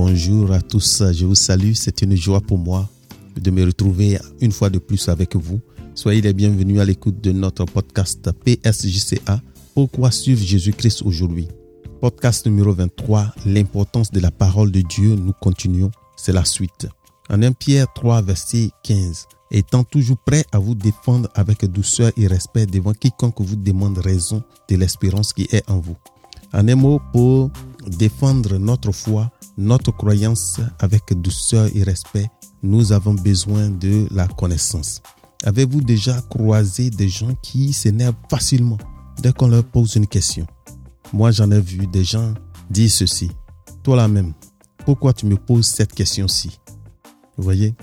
bonjour à tous. Je vous salue. C'est une joie pour moi de me retrouver une fois de plus avec vous. Soyez les bienvenus à l'écoute de notre podcast PSJCA. Pourquoi suivre Jésus-Christ aujourd'hui? Podcast numéro 23, l'importance de la parole de Dieu. Nous continuons. C'est la suite. En 1 Pierre 3, verset 15. Étant toujours prêt à vous défendre avec douceur et respect devant quiconque vous demande raison de l'espérance qui est en vous. En un mot, pour défendre notre foi, notre croyance avec douceur et respect, nous avons besoin de la connaissance. Avez-vous déjà croisé des gens qui s'énervent facilement dès qu'on leur pose une question? Moi, j'en ai vu des gens dire ceci. Toi là même, pourquoi tu me poses cette question-ci? Vous voyez?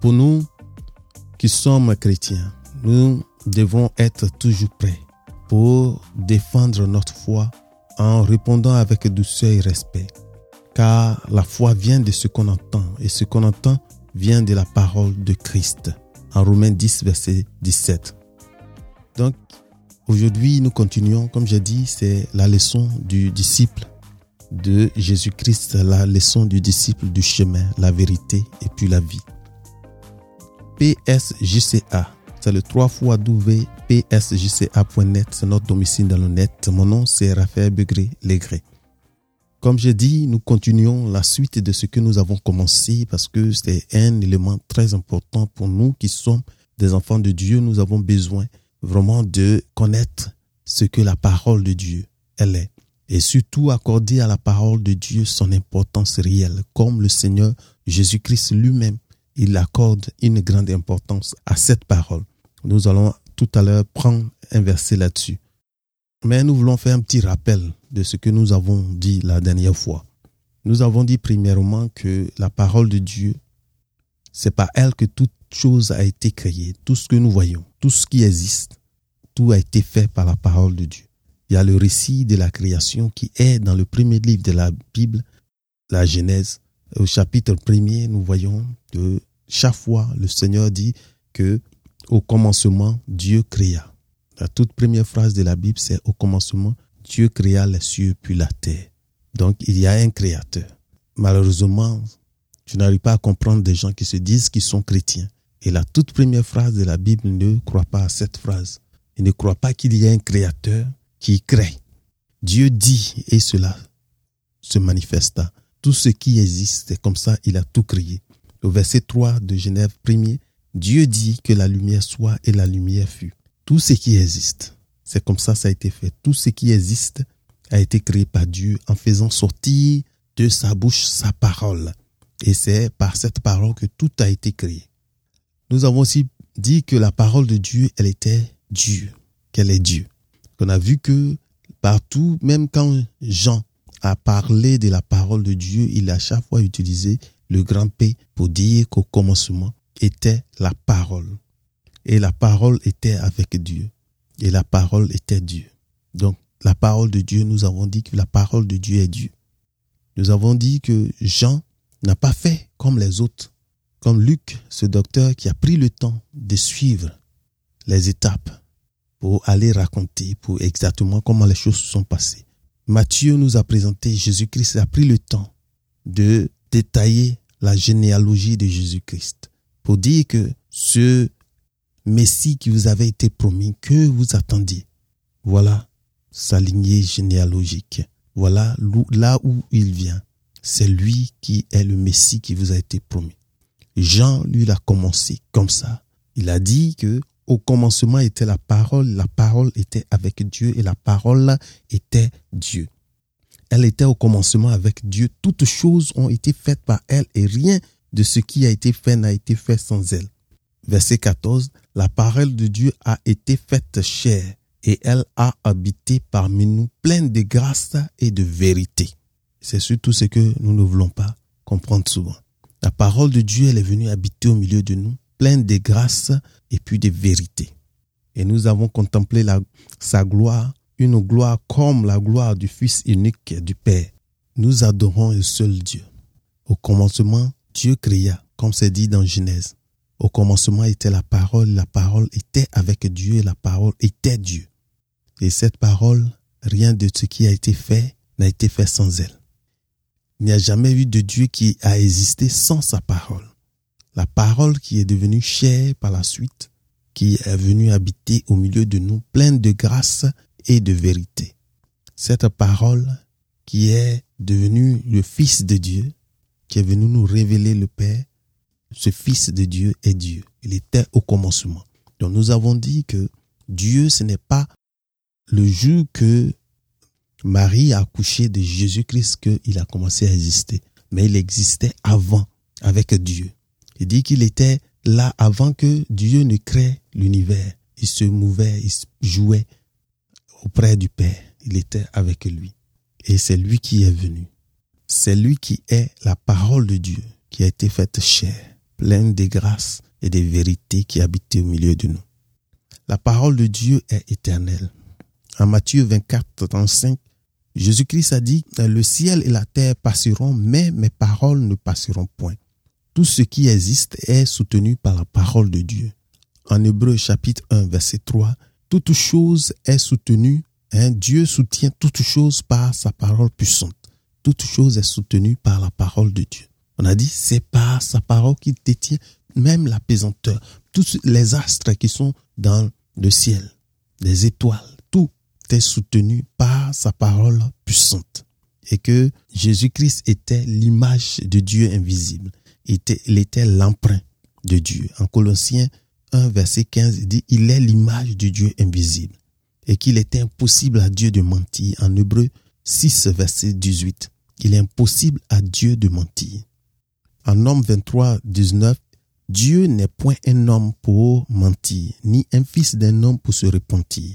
Pour nous qui sommes chrétiens, nous devons être toujours prêts pour défendre notre foi en répondant avec douceur et respect. Car la foi vient de ce qu'on entend et ce qu'on entend vient de la parole de Christ. En Romains 10, verset 17. Donc, aujourd'hui, nous continuons. Comme j'ai dit, c'est la leçon du disciple de Jésus-Christ, la leçon du disciple du chemin, la vérité et puis la vie. PSJCA, c'est le 3 fois psjca.net, c'est notre domicile dans le net. Mon nom, c'est Raphaël Begré Légré. Comme j'ai dit, nous continuons la suite de ce que nous avons commencé parce que c'est un élément très important pour nous qui sommes des enfants de Dieu. Nous avons besoin vraiment de connaître ce que la parole de Dieu, elle est. Et surtout accorder à la parole de Dieu son importance réelle, comme le Seigneur Jésus-Christ lui-même, il accorde une grande importance à cette parole. Nous allons tout à l'heure prendre un verset là-dessus. Mais nous voulons faire un petit rappel de ce que nous avons dit la dernière fois. Nous avons dit premièrement que la parole de Dieu, c'est par elle que toute chose a été créée, tout ce que nous voyons, tout ce qui existe, tout a été fait par la parole de Dieu. Il y a le récit de la création qui est dans le premier livre de la Bible, la Genèse. Au chapitre premier, nous voyons que chaque fois le Seigneur dit que au commencement, Dieu créa. La toute première phrase de la Bible, c'est au commencement, Dieu créa les cieux puis la terre. Donc, il y a un créateur. Malheureusement, je n'arrive pas à comprendre des gens qui se disent qu'ils sont chrétiens. Et la toute première phrase de la Bible ne croit pas à cette phrase. Il ne croit pas qu'il y ait un créateur qui crée. Dieu dit et cela se manifesta. Tout ce qui existe, c'est comme ça, il a tout créé. Au verset 3 de Genève 1 Dieu dit que la lumière soit et la lumière fut. Tout ce qui existe, c'est comme ça ça a été fait. Tout ce qui existe a été créé par Dieu en faisant sortir de sa bouche sa parole. Et c'est par cette parole que tout a été créé. Nous avons aussi dit que la parole de Dieu, elle était Dieu, qu'elle est Dieu. On a vu que partout, même quand Jean a parlé de la parole de Dieu, il a chaque fois utilisé le grand P pour dire qu'au commencement, était la parole. Et la parole était avec Dieu. Et la parole était Dieu. Donc, la parole de Dieu, nous avons dit que la parole de Dieu est Dieu. Nous avons dit que Jean n'a pas fait comme les autres, comme Luc, ce docteur qui a pris le temps de suivre les étapes pour aller raconter pour exactement comment les choses se sont passées. Matthieu nous a présenté Jésus-Christ a pris le temps de détailler la généalogie de Jésus-Christ pour dire que ce Messie qui vous avait été promis, que vous attendiez, voilà sa lignée généalogique. Voilà là où il vient. C'est lui qui est le Messie qui vous a été promis. Jean, lui, l'a commencé comme ça. Il a dit que au commencement était la parole, la parole était avec Dieu et la parole était Dieu. Elle était au commencement avec Dieu. Toutes choses ont été faites par elle et rien de ce qui a été fait n'a été fait sans elle. Verset 14, la parole de Dieu a été faite chair et elle a habité parmi nous pleine de grâce et de vérité. C'est surtout ce que nous ne voulons pas comprendre souvent. La parole de Dieu, elle est venue habiter au milieu de nous, pleine de grâce et puis de vérité. Et nous avons contemplé sa gloire, une gloire comme la gloire du Fils unique du Père. Nous adorons le seul Dieu. Au commencement, Dieu créa, comme c'est dit dans Genèse. Au commencement était la parole, la parole était avec Dieu la parole était Dieu. Et cette parole, rien de ce qui a été fait n'a été fait sans elle. Il n'y a jamais eu de Dieu qui a existé sans sa parole. La parole qui est devenue chère par la suite, qui est venue habiter au milieu de nous, pleine de grâce et de vérité. Cette parole qui est devenue le Fils de Dieu, qui est venu nous révéler le Père, ce Fils de Dieu est Dieu. Il était au commencement. Donc nous avons dit que Dieu, ce n'est pas le jour que Marie a accouché de Jésus-Christ qu'il a commencé à exister, mais il existait avant avec Dieu. Il dit qu'il était là avant que Dieu ne crée l'univers. Il se mouvait, il jouait auprès du Père. Il était avec lui. Et c'est lui qui est venu. C'est lui qui est la parole de Dieu, qui a été faite chair pleine de grâce et de vérité qui habitait au milieu de nous. La parole de Dieu est éternelle. En Matthieu 24, 35, Jésus-Christ a dit, le ciel et la terre passeront, mais mes paroles ne passeront point. Tout ce qui existe est soutenu par la parole de Dieu. En Hébreu chapitre 1, verset 3, toute chose est soutenue, hein, Dieu soutient toute chose par sa parole puissante. Toute chose est soutenue par la parole de Dieu. On a dit, c'est par sa parole qu'il détient même la pesanteur. Tous les astres qui sont dans le ciel, les étoiles, tout est soutenu par sa parole puissante. Et que Jésus-Christ était l'image de Dieu invisible. Il était, l'emprunt de Dieu. En Colossiens 1, verset 15, il dit, il est l'image du Dieu invisible. Et qu'il était impossible à Dieu de mentir. En Hébreu 6, verset 18, il est impossible à Dieu de mentir. En Homme 23, 19, Dieu n'est point un homme pour mentir, ni un fils d'un homme pour se repentir.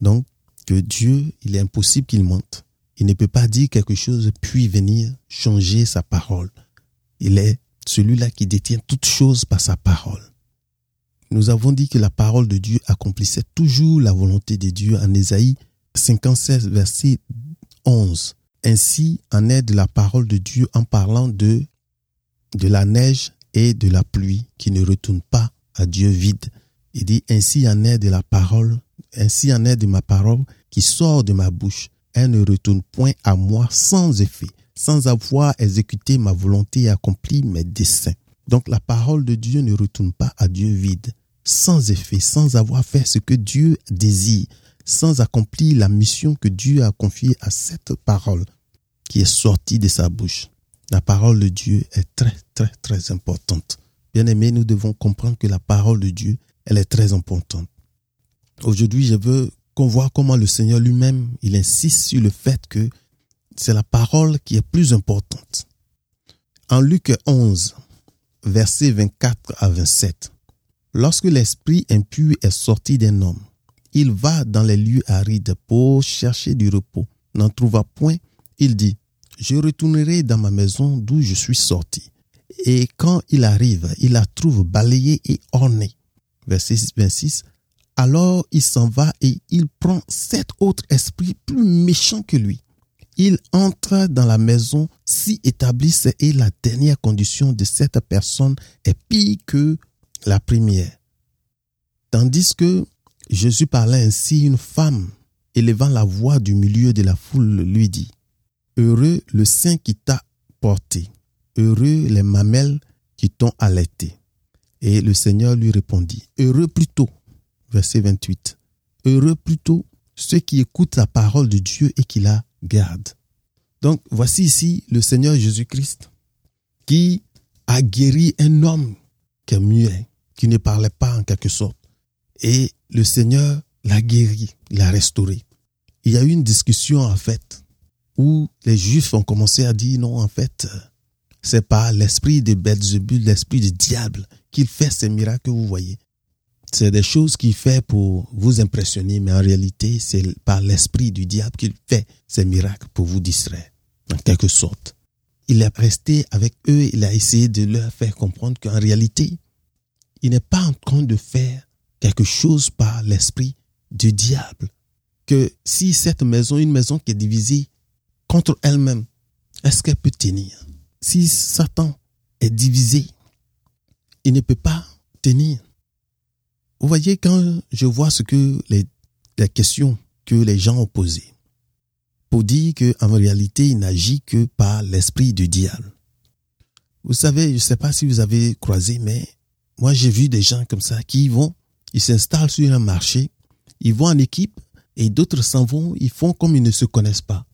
Donc, que Dieu, il est impossible qu'il mente. Il ne peut pas dire quelque chose puis venir changer sa parole. Il est celui-là qui détient toutes choses par sa parole. Nous avons dit que la parole de Dieu accomplissait toujours la volonté de Dieu en Ésaïe 56, verset 11. Ainsi en est de la parole de Dieu en parlant de de la neige et de la pluie qui ne retournent pas à Dieu vide. Il dit, ainsi en est de la parole, ainsi en est de ma parole qui sort de ma bouche. Elle ne retourne point à moi sans effet, sans avoir exécuté ma volonté et accompli mes desseins. Donc la parole de Dieu ne retourne pas à Dieu vide, sans effet, sans avoir fait ce que Dieu désire, sans accomplir la mission que Dieu a confiée à cette parole qui est sortie de sa bouche. La parole de Dieu est très, très, très importante. Bien aimé, nous devons comprendre que la parole de Dieu, elle est très importante. Aujourd'hui, je veux qu'on voit comment le Seigneur lui-même, il insiste sur le fait que c'est la parole qui est plus importante. En Luc 11, versets 24 à 27, lorsque l'esprit impur est sorti d'un homme, il va dans les lieux arides pour chercher du repos. N'en trouva point, il dit, je retournerai dans ma maison d'où je suis sorti. Et quand il arrive, il la trouve balayée et ornée. Verset 26. Alors il s'en va et il prend sept autres esprits plus méchants que lui. Il entre dans la maison, s'y établissent et la dernière condition de cette personne est pire que la première. Tandis que Jésus parlait ainsi, une femme, élevant la voix du milieu de la foule, lui dit, Heureux le sein qui t'a porté, heureux les mamelles qui t'ont allaité. Et le Seigneur lui répondit, Heureux plutôt, verset 28, Heureux plutôt ceux qui écoutent la parole de Dieu et qui la gardent. Donc voici ici le Seigneur Jésus-Christ qui a guéri un homme qui est muet, qui ne parlait pas en quelque sorte. Et le Seigneur l'a guéri, l'a restauré. Il y a eu une discussion en fait où les Juifs ont commencé à dire non, en fait, c'est pas l'esprit de Belzebul, l'esprit du diable, qui fait ces miracles que vous voyez. C'est des choses qu'il fait pour vous impressionner, mais en réalité, c'est par l'esprit du diable qu'il fait ces miracles pour vous distraire, en quelque sorte. Il est resté avec eux, il a essayé de leur faire comprendre qu'en réalité, il n'est pas en train de faire quelque chose par l'esprit du diable. Que si cette maison, une maison qui est divisée contre elle-même, est-ce qu'elle peut tenir? Si Satan est divisé, il ne peut pas tenir. Vous voyez, quand je vois ce que les, questions que les gens ont posées, pour dire qu'en réalité, il n'agit que par l'esprit du diable. Vous savez, je ne sais pas si vous avez croisé, mais moi j'ai vu des gens comme ça qui vont, ils s'installent sur un marché, ils vont en équipe et d'autres s'en vont, ils font comme ils ne se connaissent pas.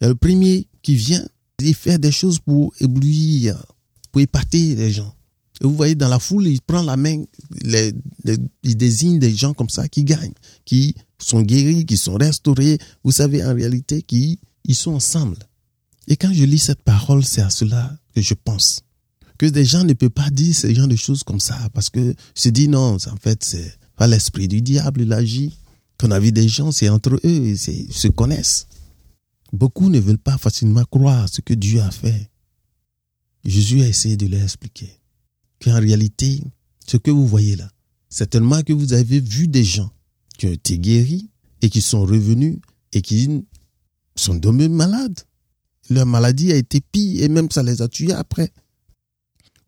Et le premier qui vient, il fait des choses pour éblouir, pour épater les gens. Et vous voyez, dans la foule, il prend la main, il désigne des gens comme ça qui gagnent, qui sont guéris, qui sont restaurés. Vous savez, en réalité, qui ils sont ensemble. Et quand je lis cette parole, c'est à cela que je pense. Que des gens ne peuvent pas dire ce genre de choses comme ça, parce que se dit non, en fait, c'est pas l'esprit du diable, il agit. Ton avis des gens, c'est entre eux, ils se connaissent. Beaucoup ne veulent pas facilement croire ce que Dieu a fait. Jésus a essayé de leur expliquer qu'en réalité, ce que vous voyez là, certainement que vous avez vu des gens qui ont été guéris et qui sont revenus et qui sont devenus malades. Leur maladie a été pire et même ça les a tués après.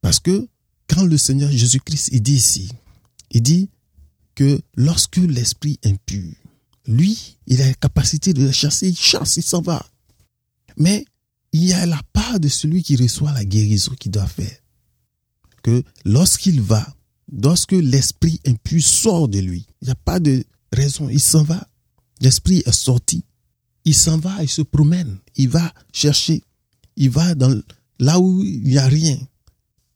Parce que quand le Seigneur Jésus-Christ, il dit ici, il dit que lorsque l'esprit impur, lui, il a la capacité de le chasser, il chasse, il s'en va. Mais il y a la part de celui qui reçoit la guérison qu'il doit faire. Que lorsqu'il va, lorsque l'esprit impur sort de lui, il n'y a pas de raison, il s'en va. L'esprit est sorti. Il s'en va, il se promène, il va chercher, il va dans là où il n'y a rien.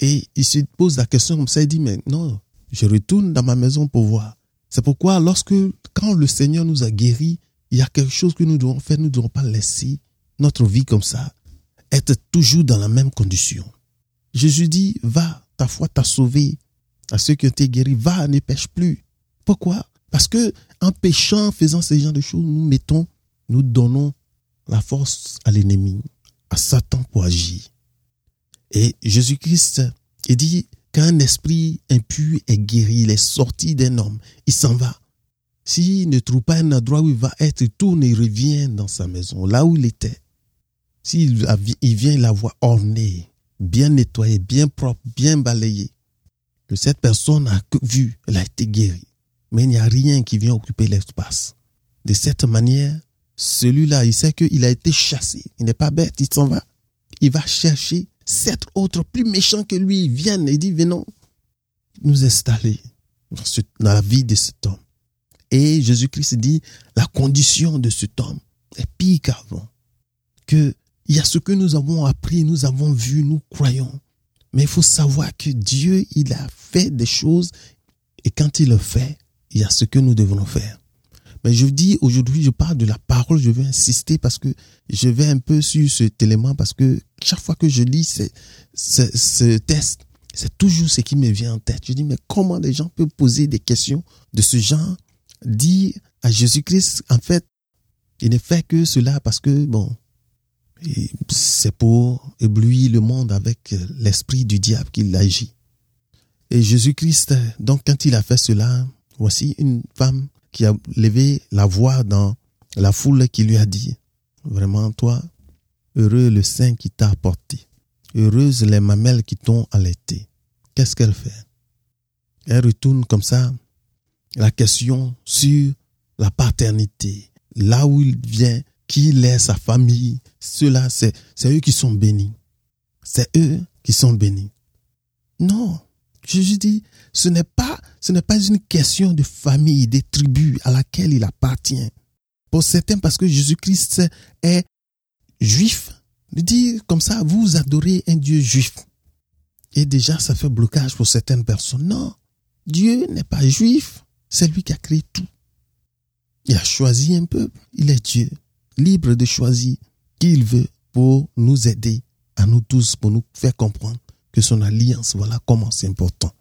Et il se pose la question comme ça, il dit, mais non, je retourne dans ma maison pour voir. C'est pourquoi lorsque, quand le Seigneur nous a guéris, il y a quelque chose que nous devons faire, nous ne devons pas laisser notre vie comme ça, être toujours dans la même condition. Jésus dit, va, ta foi t'a sauvé. À ceux qui ont été guéris, va, ne pêche plus. Pourquoi? Parce que en péchant, faisant ce genre de choses, nous mettons, nous donnons la force à l'ennemi, à Satan pour agir. Et Jésus-Christ, dit, qu'un esprit impur est guéri, il est sorti d'un homme, il s'en va. S'il ne trouve pas un endroit où il va être, il tourne et revient dans sa maison, là où il était. S'il il vient la voit ornée, bien nettoyée, bien propre, bien balayée, que cette personne a vu, elle a été guérie. Mais il n'y a rien qui vient occuper l'espace. De cette manière, celui-là, il sait qu'il a été chassé. Il n'est pas bête, il s'en va. Il va chercher sept autres plus méchants que lui viennent et disent, venons nous installer dans, la vie de cet homme. Et Jésus-Christ dit, la condition de cet homme est pire qu'avant. Que il y a ce que nous avons appris, nous avons vu, nous croyons. Mais il faut savoir que Dieu, il a fait des choses et quand il le fait, il y a ce que nous devons faire. Mais je dis aujourd'hui, je parle de la parole, je veux insister parce que je vais un peu sur cet élément parce que chaque fois que je lis ce, test, c'est toujours ce qui me vient en tête. Je dis, mais comment des gens peuvent poser des questions de ce genre, dire à Jésus-Christ, en fait, il ne fait que cela parce que, bon, c'est pour éblouir le monde avec l'esprit du diable qu'il agit. Et Jésus-Christ, donc quand il a fait cela, voici une femme qui a levé la voix dans la foule qui lui a dit, vraiment toi, heureux le sein qui t'a apporté, heureuse les mamelles qui t'ont allaité. Qu'est-ce qu'elle fait? Elle retourne comme ça la question sur la paternité, là où il vient, qui est sa famille, ceux-là, c'est eux qui sont bénis. C'est eux qui sont bénis. Non, Jésus dit, ce n'est pas, ce n'est pas une question de famille, des tribus à laquelle il appartient. Pour certains, parce que Jésus-Christ est juif, de dire comme ça, vous adorez un Dieu juif. Et déjà, ça fait blocage pour certaines personnes. Non, Dieu n'est pas juif, c'est lui qui a créé tout. Il a choisi un peuple, il est Dieu, libre de choisir qui il veut pour nous aider, à nous tous, pour nous faire comprendre que son alliance, voilà comment c'est important.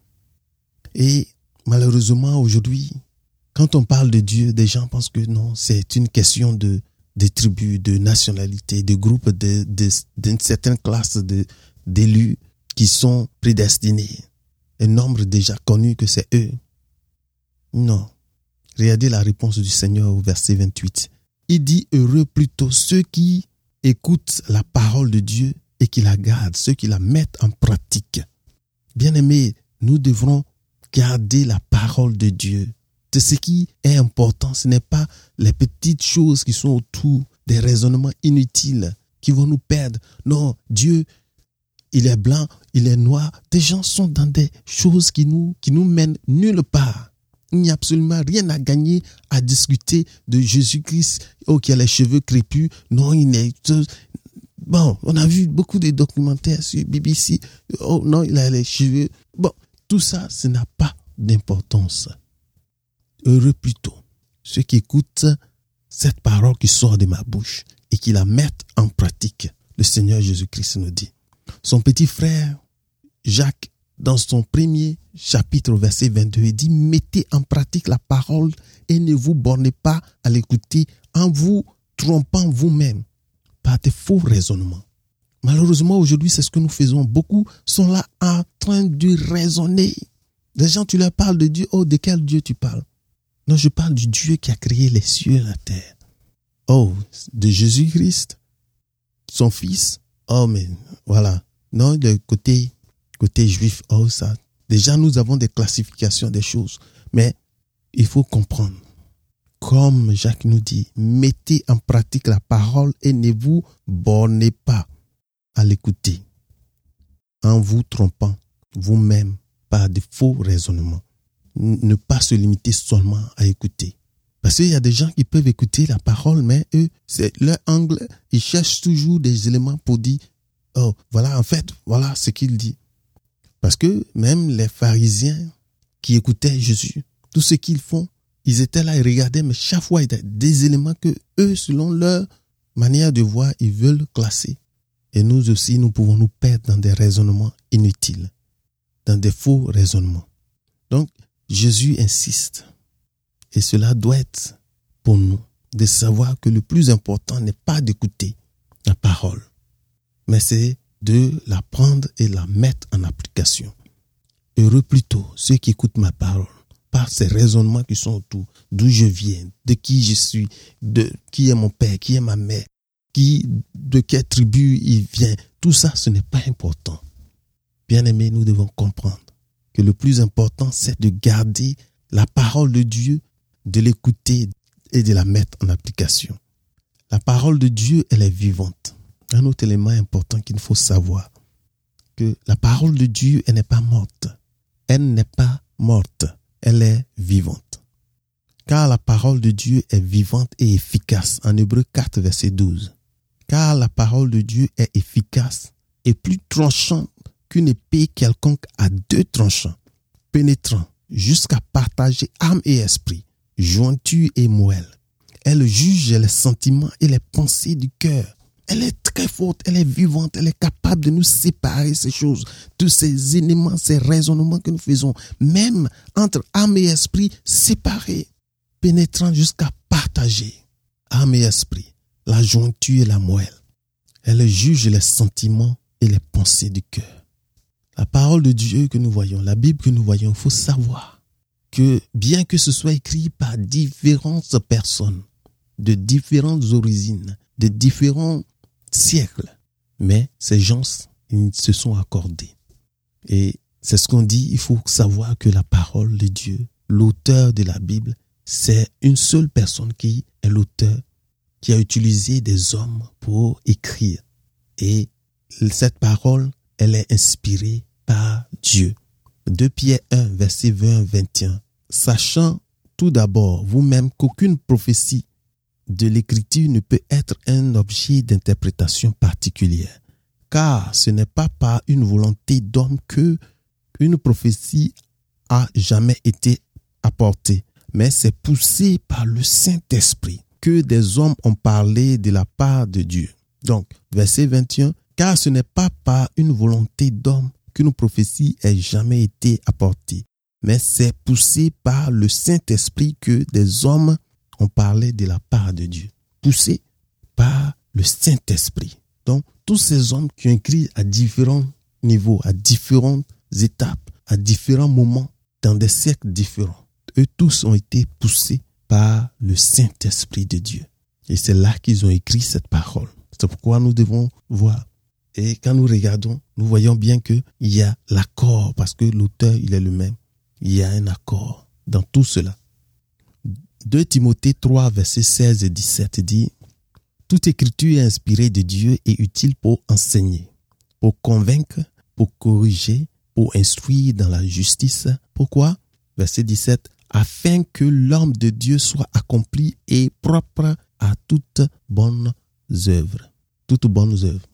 Et malheureusement, aujourd'hui, quand on parle de Dieu, des gens pensent que non, c'est une question de, de tribus, de nationalités, de groupes, d'une de, certaine classe d'élus qui sont prédestinés. Un nombre déjà connu que c'est eux. Non. Regardez la réponse du Seigneur au verset 28. Il dit heureux plutôt ceux qui écoutent la parole de Dieu et qui la gardent, ceux qui la mettent en pratique. Bien-aimés, nous devrons garder la parole de Dieu. C'est ce qui est important. Ce n'est pas les petites choses qui sont autour des raisonnements inutiles qui vont nous perdre. Non, Dieu, il est blanc, il est noir. Des gens sont dans des choses qui nous, qui nous mènent nulle part. Il n'y a absolument rien à gagner à discuter de Jésus-Christ, oh, qui a les cheveux crépus. Non, il n'est. Bon, on a vu beaucoup de documentaires sur BBC. Oh non, il a les cheveux. Bon, tout ça, ça n'a pas d'importance. Heureux plutôt ceux qui écoutent cette parole qui sort de ma bouche et qui la mettent en pratique. Le Seigneur Jésus-Christ nous dit. Son petit frère, Jacques, dans son premier chapitre, verset 22, il dit, mettez en pratique la parole et ne vous bornez pas à l'écouter en vous trompant vous-même par des faux raisonnements. Malheureusement, aujourd'hui, c'est ce que nous faisons. Beaucoup sont là en train de raisonner. Les gens, tu leur parles de Dieu. Oh, de quel Dieu tu parles? Non, je parle du Dieu qui a créé les cieux et la terre. Oh, de Jésus-Christ, son fils. Oh, mais voilà. Non, de côté, côté juif, oh, ça. Déjà, nous avons des classifications des choses. Mais il faut comprendre comme Jacques nous dit, mettez en pratique la parole et ne vous bornez pas à l'écouter en vous trompant vous-même par de faux raisonnements. Ne pas se limiter seulement à écouter. Parce qu'il y a des gens qui peuvent écouter la parole, mais eux, c'est leur angle, ils cherchent toujours des éléments pour dire, oh, voilà, en fait, voilà ce qu'il dit. Parce que même les pharisiens qui écoutaient Jésus, tout ce qu'ils font, ils étaient là, ils regardaient, mais chaque fois, il y a des éléments que eux, selon leur manière de voir, ils veulent classer. Et nous aussi, nous pouvons nous perdre dans des raisonnements inutiles, dans des faux raisonnements. Donc, Jésus insiste. Et cela doit être pour nous de savoir que le plus important n'est pas d'écouter la parole, mais c'est de la prendre et la mettre en application. Heureux plutôt ceux qui écoutent ma parole par ces raisonnements qui sont autour, d'où je viens, de qui je suis, de qui est mon père, qui est ma mère, qui, de quelle tribu il vient. Tout ça, ce n'est pas important. Bien aimé, nous devons comprendre que le plus important, c'est de garder la parole de Dieu, de l'écouter et de la mettre en application. La parole de Dieu, elle est vivante. Un autre élément important qu'il faut savoir, que la parole de Dieu, elle n'est pas morte. Elle n'est pas morte elle est vivante. Car la parole de Dieu est vivante et efficace. En Hébreu 4, verset 12. Car la parole de Dieu est efficace et plus tranchante qu'une épée quelconque à deux tranchants, pénétrant jusqu'à partager âme et esprit, jointure et moelle. Elle juge les sentiments et les pensées du cœur. Elle est très forte, elle est vivante, elle est capable de nous séparer ces choses, tous ces éléments, ces raisonnements que nous faisons, même entre âme et esprit séparés, pénétrant jusqu'à partager âme et esprit, la jointure et la moelle. Elle juge les sentiments et les pensées du cœur. La parole de Dieu que nous voyons, la Bible que nous voyons, il faut savoir que bien que ce soit écrit par différentes personnes, de différentes origines, de différents siècles. Mais ces gens, se sont accordés. Et c'est ce qu'on dit, il faut savoir que la parole de Dieu, l'auteur de la Bible, c'est une seule personne qui est l'auteur, qui a utilisé des hommes pour écrire. Et cette parole, elle est inspirée par Dieu. 2 Pierre 1, verset 20-21. Sachant tout d'abord vous-même qu'aucune prophétie de l'écriture ne peut être un objet d'interprétation particulière, car ce n'est pas par une volonté d'homme que une prophétie a jamais été apportée, mais c'est poussé par le Saint-Esprit que des hommes ont parlé de la part de Dieu. Donc, verset 21, car ce n'est pas par une volonté d'homme qu'une prophétie ait jamais été apportée, mais c'est poussé par le Saint-Esprit que des hommes on parlait de la part de Dieu, poussé par le Saint-Esprit. Donc, tous ces hommes qui ont écrit à différents niveaux, à différentes étapes, à différents moments, dans des siècles différents, eux tous ont été poussés par le Saint-Esprit de Dieu. Et c'est là qu'ils ont écrit cette parole. C'est pourquoi nous devons voir. Et quand nous regardons, nous voyons bien qu'il y a l'accord, parce que l'auteur, il est le même. Il y a un accord dans tout cela. 2 Timothée 3, versets 16 et 17 dit, Toute écriture est inspirée de Dieu et utile pour enseigner, pour convaincre, pour corriger, pour instruire dans la justice. Pourquoi? Verset 17. Afin que l'homme de Dieu soit accompli et propre à toutes bonnes œuvres. Toutes bonnes œuvres.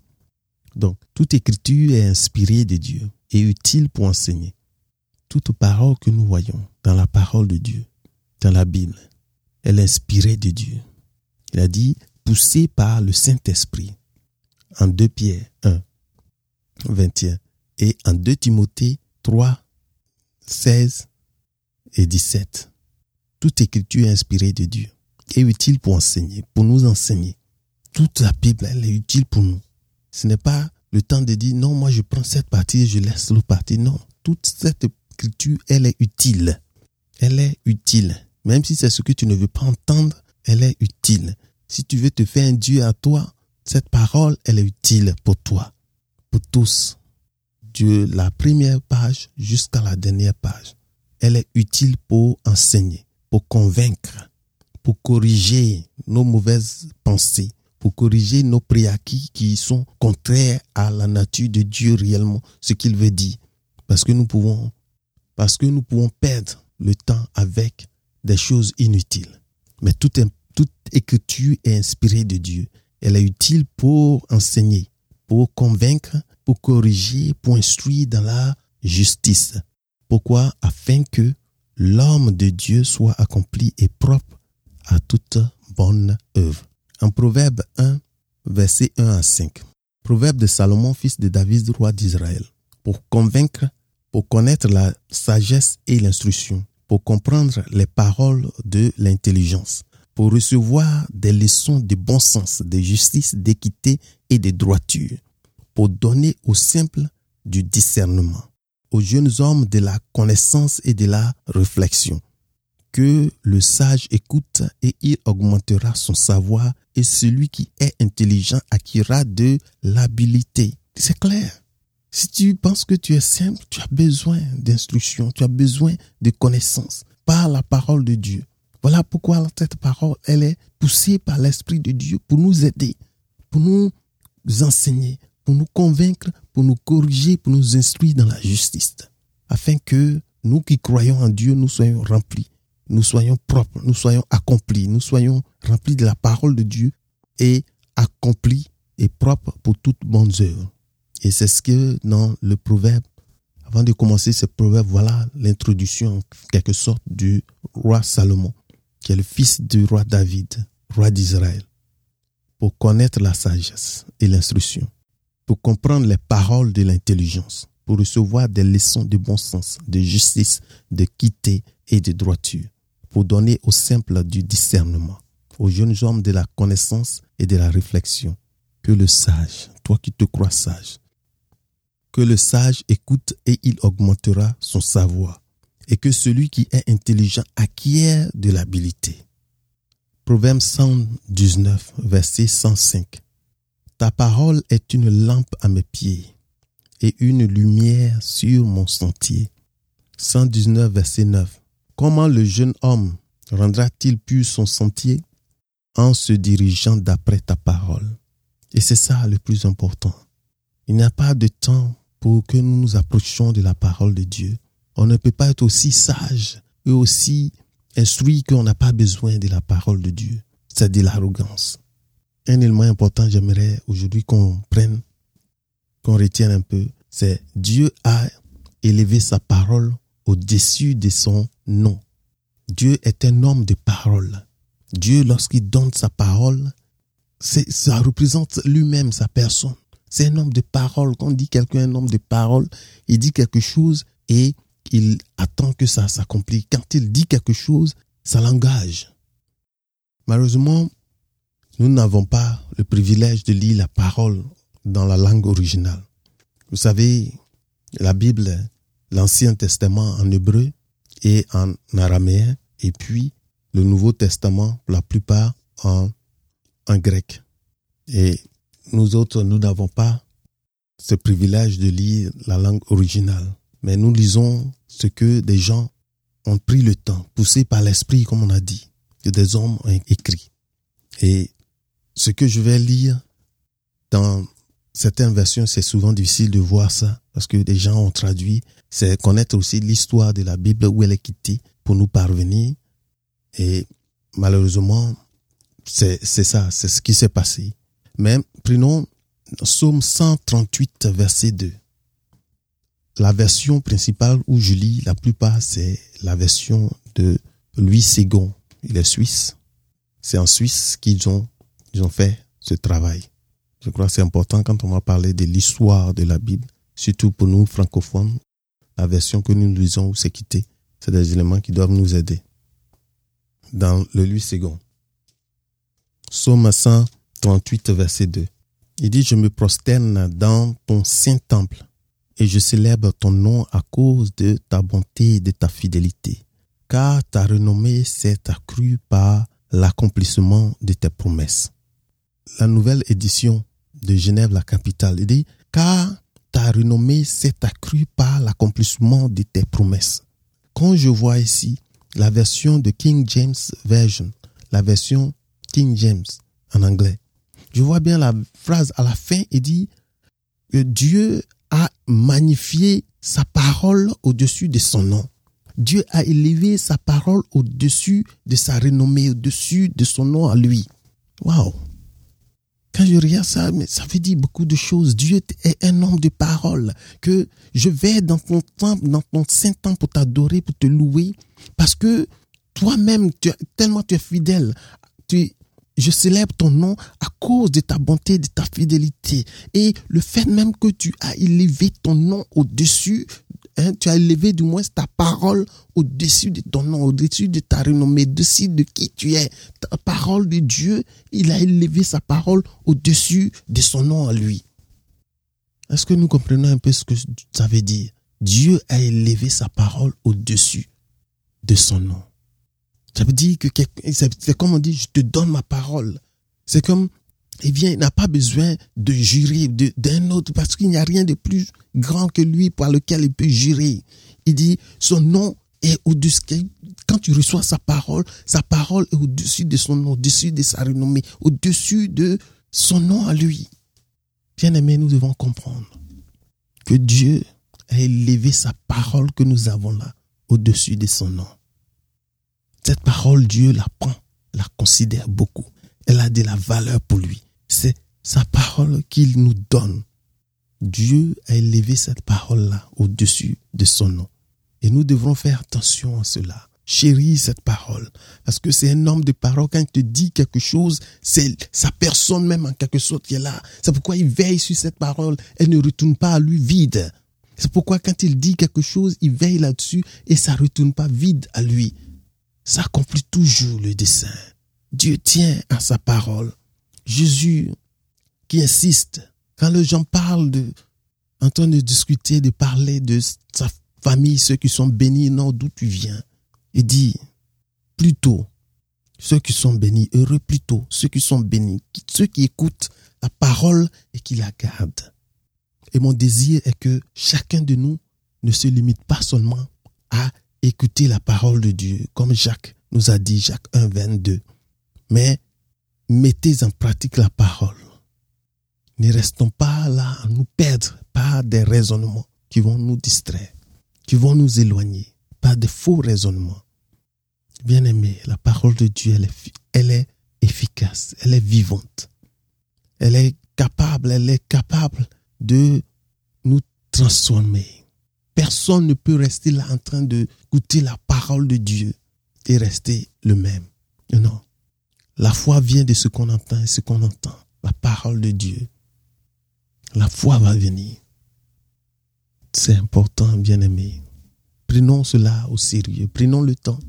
Donc, toute écriture est inspirée de Dieu et utile pour enseigner. Toute parole que nous voyons dans la parole de Dieu, dans la Bible, elle est inspirée de Dieu. Il a dit, poussé par le Saint-Esprit. En 2 Pierre 1, 21 et en 2 Timothée 3, 16 et 17. Toute écriture est inspirée de Dieu et utile pour enseigner, pour nous enseigner. Toute la Bible, elle est utile pour nous. Ce n'est pas le temps de dire non, moi je prends cette partie et je laisse l'autre partie. Non, toute cette écriture, elle est utile. Elle est utile. Même si c'est ce que tu ne veux pas entendre, elle est utile. Si tu veux te faire un Dieu à toi, cette parole, elle est utile pour toi, pour tous. De la première page jusqu'à la dernière page. Elle est utile pour enseigner, pour convaincre, pour corriger nos mauvaises pensées, pour corriger nos préacquis qui sont contraires à la nature de Dieu réellement, ce qu'il veut dire. Parce que nous pouvons, perdre le temps avec des choses inutiles. Mais toute écriture est inspirée de Dieu. Elle est utile pour enseigner, pour convaincre, pour corriger, pour instruire dans la justice. Pourquoi? Afin que l'homme de Dieu soit accompli et propre à toute bonne œuvre. En Proverbe 1, verset 1 à 5. Proverbe de Salomon, fils de David, roi d'Israël. Pour convaincre, pour connaître la sagesse et l'instruction, pour comprendre les paroles de l'intelligence, pour recevoir des leçons de bon sens, de justice, d'équité et de droiture, pour donner aux simples du discernement, aux jeunes hommes de la connaissance et de la réflexion. Que le sage écoute et il augmentera son savoir et celui qui est intelligent acquérera de l'habilité. C'est clair. Si tu penses que tu es simple, tu as besoin d'instruction, tu as besoin de connaissances par la parole de Dieu. Voilà pourquoi cette parole, elle est poussée par l'Esprit de Dieu pour nous aider, pour nous enseigner, pour nous convaincre, pour nous corriger, pour nous instruire dans la justice, afin que nous qui croyons en Dieu, nous soyons remplis, nous soyons propres, nous soyons accomplis, nous soyons remplis de la parole de Dieu et accomplis et propres pour toute bonne œuvre. Et c'est ce que dans le proverbe, avant de commencer ce proverbe, voilà l'introduction en quelque sorte du roi Salomon, qui est le fils du roi David, roi d'Israël, pour connaître la sagesse et l'instruction, pour comprendre les paroles de l'intelligence, pour recevoir des leçons de bon sens, de justice, de quitter et de droiture, pour donner aux simples du discernement, aux jeunes hommes de la connaissance et de la réflexion. Que le sage, toi qui te crois sage, que le sage écoute et il augmentera son savoir, et que celui qui est intelligent acquiert de l'habileté. Proverbe 119, verset 105. Ta parole est une lampe à mes pieds et une lumière sur mon sentier. 119, verset 9. Comment le jeune homme rendra-t-il pur son sentier en se dirigeant d'après ta parole? Et c'est ça le plus important. Il n'y a pas de temps pour que nous nous approchions de la parole de Dieu. On ne peut pas être aussi sage et aussi instruit qu'on n'a pas besoin de la parole de Dieu. C'est de l'arrogance. Un élément important, j'aimerais aujourd'hui qu'on prenne, qu'on retienne un peu, c'est Dieu a élevé sa parole au-dessus de son nom. Dieu est un homme de parole. Dieu, lorsqu'il donne sa parole, ça représente lui-même sa personne. C'est un homme de parole. Quand on dit quelqu'un un homme de parole, il dit quelque chose et il attend que ça s'accomplisse. Quand il dit quelque chose, ça l'engage. Malheureusement, nous n'avons pas le privilège de lire la parole dans la langue originale. Vous savez, la Bible, l'Ancien Testament en hébreu et en araméen, et puis le Nouveau Testament, la plupart en, grec. Et nous autres, nous n'avons pas ce privilège de lire la langue originale, mais nous lisons ce que des gens ont pris le temps, poussés par l'esprit, comme on a dit, que des hommes ont écrit. Ce que je vais lire dans certaines versions, c'est souvent difficile de voir ça parce que des gens ont traduit. C'est connaître aussi l'histoire de la Bible où elle est quittée pour nous parvenir. Et malheureusement, c'est ça, c'est ce qui s'est passé. Mais prenons Psaume 138, verset 2. La version principale où je lis la plupart, c'est la version de Louis Ségon. Il est suisse. C'est en Suisse qu'ils ont, ils ont fait ce travail. Je crois que c'est important quand on va parler de l'histoire de la Bible, surtout pour nous francophones. La version que nous lisons où c'est quitté, c'est des éléments qui doivent nous aider. Dans le Louis Ségon. Psaume 138, verset 2. Il dit, je me prosterne dans ton saint temple et je célèbre ton nom à cause de ta bonté et de ta fidélité, car ta renommée s'est accrue par l'accomplissement de tes promesses. La nouvelle édition de Genève, la capitale, il dit, car ta renommée s'est accrue par l'accomplissement de tes promesses. Quand je vois ici la version de King James Version, la version King James en anglais. Je vois bien la phrase à la fin, il dit que Dieu a magnifié sa parole au-dessus de son nom. Dieu a élevé sa parole au-dessus de sa renommée, au-dessus de son nom à lui. Waouh! Quand je regarde ça, mais ça veut dire beaucoup de choses. Dieu est un homme de parole. Que je vais dans ton temple, dans ton saint temple pour t'adorer, pour te louer. Parce que toi-même, tellement tu es fidèle. Tu, je célèbre ton nom à cause de ta bonté, de ta fidélité. Et le fait même que tu as élevé ton nom au-dessus, hein, tu as élevé du moins ta parole au-dessus de ton nom, au-dessus de ta renommée, au-dessus de qui tu es. Ta parole de Dieu, il a élevé sa parole au-dessus de son nom à lui. Est-ce que nous comprenons un peu ce que ça veut dire? Dieu a élevé sa parole au-dessus de son nom. Ça veut dire que c'est comme on dit, je te donne ma parole. C'est comme, eh bien, il n'a pas besoin de jurer d'un autre parce qu'il n'y a rien de plus grand que lui par lequel il peut jurer. Il dit, son nom est au-dessus. Quand tu reçois sa parole, sa parole est au-dessus de son nom, au-dessus de sa renommée, au-dessus de son nom à lui. Bien aimé, nous devons comprendre que Dieu a élevé sa parole que nous avons là au-dessus de son nom. Cette parole, Dieu la prend, la considère beaucoup. Elle a de la valeur pour lui. C'est sa parole qu'il nous donne. Dieu a élevé cette parole-là au-dessus de son nom. Et nous devrons faire attention à cela. Chérir cette parole. Parce que c'est un homme de parole. Quand il te dit quelque chose, c'est sa personne même en quelque sorte qui est là. C'est pourquoi il veille sur cette parole. Elle ne retourne pas à lui vide. C'est pourquoi quand il dit quelque chose, il veille là-dessus et ça ne retourne pas vide à lui ça accomplit toujours le dessein. Dieu tient à sa parole. Jésus qui insiste, quand les gens parlent de, en train de discuter, de parler de sa famille, ceux qui sont bénis, non, d'où tu viens, il dit, plutôt, ceux qui sont bénis, heureux plutôt, ceux qui sont bénis, ceux qui écoutent la parole et qui la gardent. Et mon désir est que chacun de nous ne se limite pas seulement à écoutez la parole de Dieu, comme Jacques nous a dit, Jacques 1, 22. Mais mettez en pratique la parole. Ne restons pas là à nous perdre par des raisonnements qui vont nous distraire, qui vont nous éloigner, par des faux raisonnements. Bien aimé, la parole de Dieu, elle est, efficace, elle est vivante. Elle est capable, elle est capable de nous transformer Personne ne peut rester là en train de goûter la parole de Dieu et rester le même. Non. La foi vient de ce qu'on entend et ce qu'on entend. La parole de Dieu. La foi va venir. C'est important, bien aimé. Prenons cela au sérieux. Prenons le temps.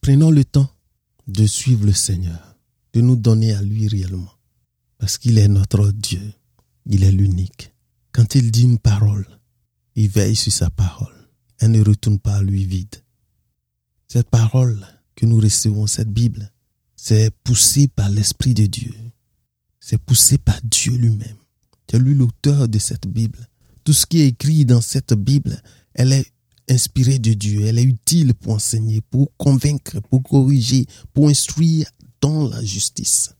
Prenons le temps de suivre le Seigneur, de nous donner à lui réellement. Parce qu'il est notre Dieu. Il est l'unique. Quand il dit une parole, il veille sur sa parole. Elle ne retourne pas à lui vide. Cette parole que nous recevons, cette Bible, c'est poussé par l'Esprit de Dieu. C'est poussé par Dieu lui-même. C'est lui l'auteur de cette Bible. Tout ce qui est écrit dans cette Bible, elle est inspirée de Dieu. Elle est utile pour enseigner, pour convaincre, pour corriger, pour instruire dans la justice.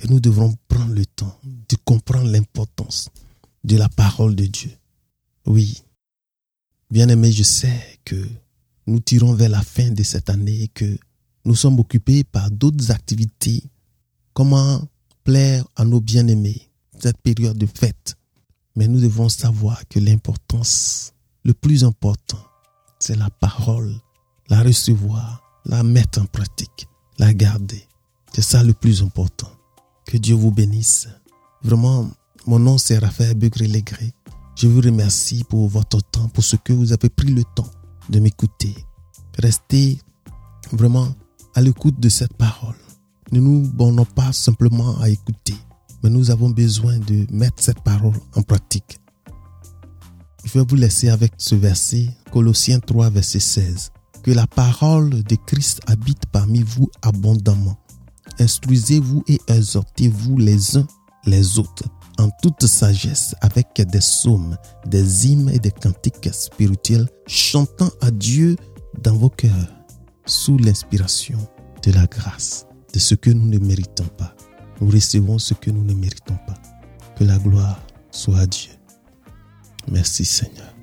Et nous devrons prendre le temps de comprendre l'importance de la parole de Dieu. Oui, bien aimé, je sais que nous tirons vers la fin de cette année et que nous sommes occupés par d'autres activités. Comment plaire à nos bien-aimés, cette période de fête? Mais nous devons savoir que l'importance, le plus important, c'est la parole, la recevoir, la mettre en pratique, la garder. C'est ça le plus important. Que Dieu vous bénisse. Vraiment, mon nom c'est Raphaël Begré-Légré. Je vous remercie pour votre temps, pour ce que vous avez pris le temps de m'écouter. Restez vraiment à l'écoute de cette parole. Ne nous bornons pas simplement à écouter, mais nous avons besoin de mettre cette parole en pratique. Je vais vous laisser avec ce verset, Colossiens 3, verset 16. Que la parole de Christ habite parmi vous abondamment. Instruisez-vous et exhortez-vous les uns les autres en toute sagesse avec des psaumes, des hymnes et des cantiques spirituels, chantant à Dieu dans vos cœurs, sous l'inspiration de la grâce, de ce que nous ne méritons pas. Nous recevons ce que nous ne méritons pas. Que la gloire soit à Dieu. Merci Seigneur.